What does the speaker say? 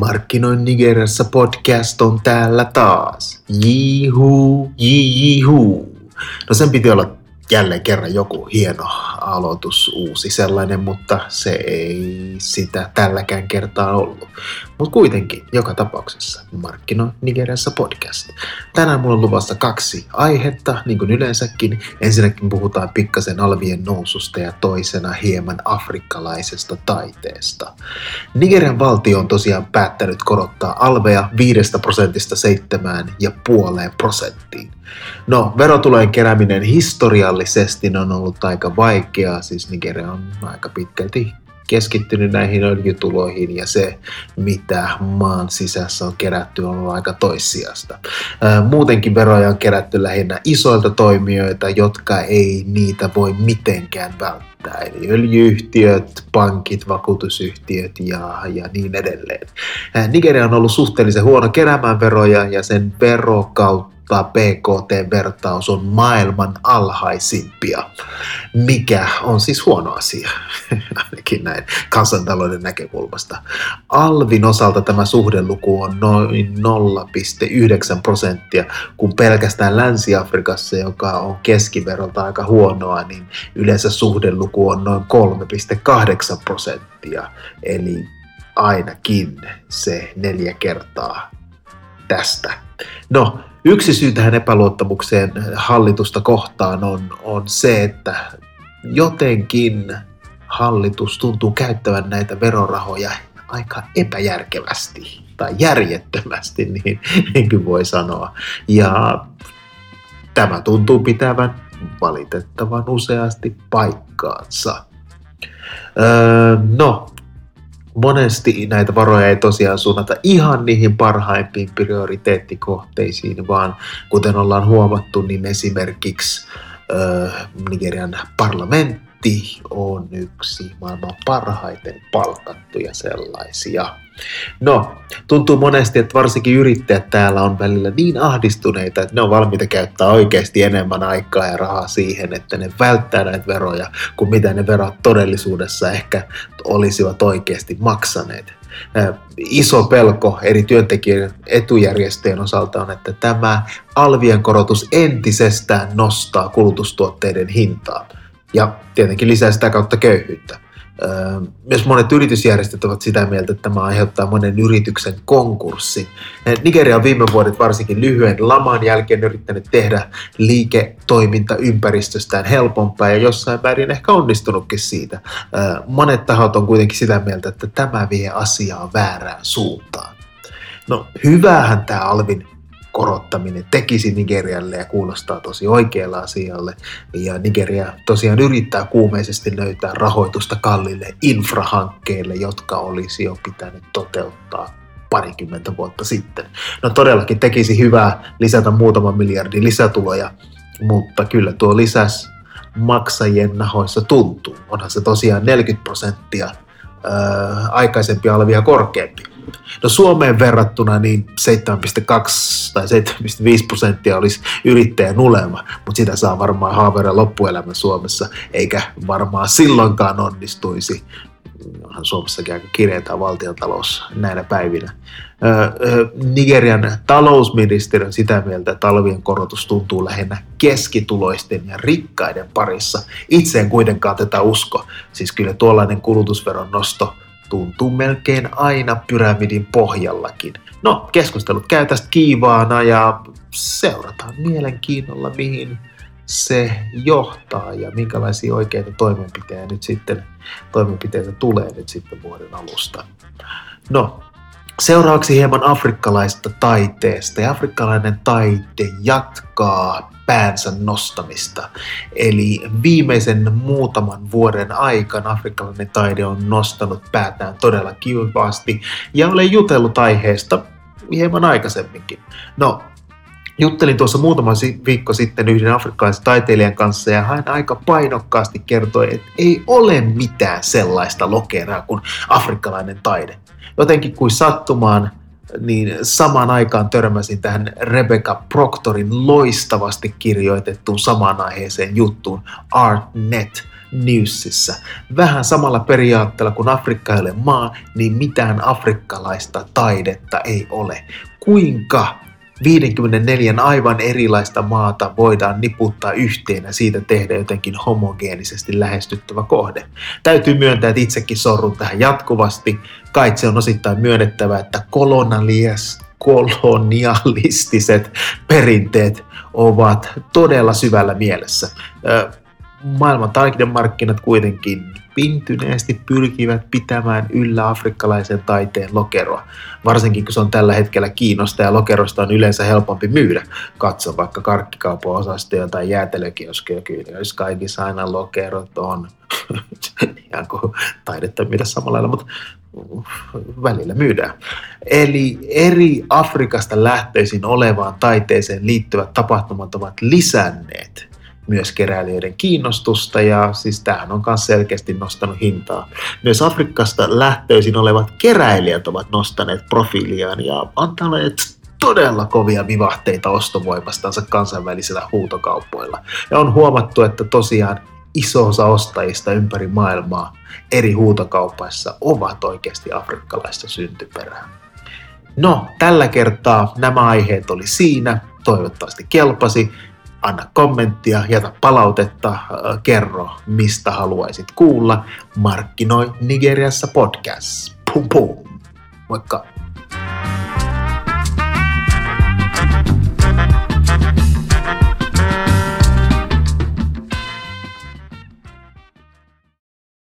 Markkinoin Nigeriassa podcast on täällä taas. Jihu, jihu. No sen piti olla jälleen kerran joku hieno aloitus, uusi sellainen, mutta se ei sitä tälläkään kertaa ollut. Mutta kuitenkin, joka tapauksessa, Markkino Nigeriassa podcast. Tänään mulla on luvassa kaksi aihetta, niin kuin yleensäkin. Ensinnäkin puhutaan pikkasen alvien noususta ja toisena hieman afrikkalaisesta taiteesta. Nigerian valtio on tosiaan päättänyt korottaa alveja 5 prosentista 7,5 prosenttiin. No, verotulojen kerääminen historiallisesti on ollut aika vaikeaa, siis Nigeria on aika pitkälti keskittynyt näihin öljytuloihin ja se, mitä maan sisässä on kerätty, on ollut aika toissijasta. Muutenkin veroja on kerätty lähinnä isoilta toimijoilta, jotka ei niitä voi mitenkään välttää. Eli öljyyhtiöt, pankit, vakuutusyhtiöt ja, ja niin edelleen. Nigeria on ollut suhteellisen huono keräämään veroja ja sen verokautta mutta PKT-vertaus on maailman alhaisimpia, mikä on siis huono asia, ainakin näin kansantalouden näkökulmasta. Alvin osalta tämä suhdeluku on noin 0,9 prosenttia, kun pelkästään Länsi-Afrikassa, joka on keskiverolta aika huonoa, niin yleensä suhdeluku on noin 3,8 prosenttia, eli ainakin se neljä kertaa tästä. No, Yksi syy tähän epäluottamukseen hallitusta kohtaan on, on se, että jotenkin hallitus tuntuu käyttävän näitä verorahoja aika epäjärkevästi tai järjettömästi, niin, niin kuin voi sanoa. Ja tämä tuntuu pitävän valitettavan useasti paikkaansa. Öö, no, monesti näitä varoja ei tosiaan suunnata ihan niihin parhaimpiin prioriteettikohteisiin, vaan kuten ollaan huomattu, niin esimerkiksi Nigerian parlamentti on yksi maailman parhaiten palkattuja sellaisia. No, tuntuu monesti, että varsinkin yrittäjät täällä on välillä niin ahdistuneita, että ne on valmiita käyttää oikeasti enemmän aikaa ja rahaa siihen, että ne välttää näitä veroja, kuin mitä ne verot todellisuudessa ehkä olisivat oikeasti maksaneet. Iso pelko eri työntekijöiden etujärjestöjen osalta on, että tämä alvien korotus entisestään nostaa kulutustuotteiden hintaa ja tietenkin lisää sitä kautta köyhyyttä. Myös monet yritysjärjestöt ovat sitä mieltä, että tämä aiheuttaa monen yrityksen konkurssin. Nigeria on viime vuodet varsinkin lyhyen laman jälkeen yrittänyt tehdä liiketoimintaympäristöstään helpompaa ja jossain määrin ehkä onnistunutkin siitä. Monet tahot on kuitenkin sitä mieltä, että tämä vie asiaa väärään suuntaan. No hyvähän tämä Alvin korottaminen tekisi Nigerialle ja kuulostaa tosi oikealle asialle. Ja Nigeria tosiaan yrittää kuumeisesti löytää rahoitusta kallille infrahankkeille, jotka olisi jo pitänyt toteuttaa parikymmentä vuotta sitten. No todellakin tekisi hyvää lisätä muutaman miljardin lisätuloja, mutta kyllä tuo lisäs maksajien nahoissa tuntuu. Onhan se tosiaan 40 prosenttia aikaisempia olevia korkeampi. No Suomeen verrattuna niin 7,2 tai 7,5 prosenttia olisi yrittäjän ulema, mutta sitä saa varmaan haaveilla loppuelämän Suomessa, eikä varmaan silloinkaan onnistuisi. Onhan Suomessakin aika kireetä valtiontalous näinä päivinä. Nigerian talousministeri on sitä mieltä, että talvien korotus tuntuu lähinnä keskituloisten ja rikkaiden parissa. Itse en kuitenkaan tätä usko. Siis kyllä tuollainen kulutusveron nosto tuntuu melkein aina pyramidin pohjallakin. No, keskustelut käy tästä kiivaana ja seurataan mielenkiinnolla, mihin se johtaa ja minkälaisia oikeita toimenpiteitä nyt sitten, toimenpiteitä tulee nyt sitten vuoden alusta. No, seuraavaksi hieman afrikkalaista taiteesta. Ja afrikkalainen taite jatkaa päänsä nostamista. Eli viimeisen muutaman vuoden aikana afrikkalainen taide on nostanut päätään todella kivaasti ja olen jutellut aiheesta hieman aikaisemminkin. No, juttelin tuossa muutama viikko sitten yhden afrikkalaisen taiteilijan kanssa ja hän aika painokkaasti kertoi, että ei ole mitään sellaista lokeraa kuin afrikkalainen taide. Jotenkin kuin sattumaan niin samaan aikaan törmäsin tähän Rebecca Proctorin loistavasti kirjoitettuun samaan aiheeseen juttuun Artnet Newsissä. Vähän samalla periaatteella kuin Afrikka ei ole maa, niin mitään afrikkalaista taidetta ei ole. Kuinka 54 aivan erilaista maata voidaan niputtaa yhteen ja siitä tehdä jotenkin homogeenisesti lähestyttävä kohde. Täytyy myöntää, että itsekin sorrun tähän jatkuvasti. Kai se on osittain myönnettävä, että kolonialias, kolonialistiset perinteet ovat todella syvällä mielessä maailman markkinat kuitenkin pintyneesti pyrkivät pitämään yllä afrikkalaisen taiteen lokeroa, varsinkin kun se on tällä hetkellä kiinnosta ja lokerosta on yleensä helpompi myydä. Katso vaikka karkkikaupan osastoja tai jäätelökioskeja, kyllä jos kaikissa aina lokerot on. Ihan kuin taidetta myydä samalla lailla, mutta välillä myydään. Eli eri Afrikasta lähtöisin olevaan taiteeseen liittyvät tapahtumat ovat lisänneet myös keräilijöiden kiinnostusta ja siis tämähän on myös selkeästi nostanut hintaa. Myös Afrikasta lähtöisin olevat keräilijät ovat nostaneet profiiliaan ja antaneet todella kovia vivahteita ostovoimastansa kansainvälisillä huutokauppoilla. Ja on huomattu, että tosiaan iso osa ostajista ympäri maailmaa eri huutokauppaissa ovat oikeasti afrikkalaista syntyperää. No, tällä kertaa nämä aiheet oli siinä. Toivottavasti kelpasi anna kommenttia, jätä palautetta, äh, kerro mistä haluaisit kuulla. Markkinoi Nigeriassa podcast. Pum pum. Moikka!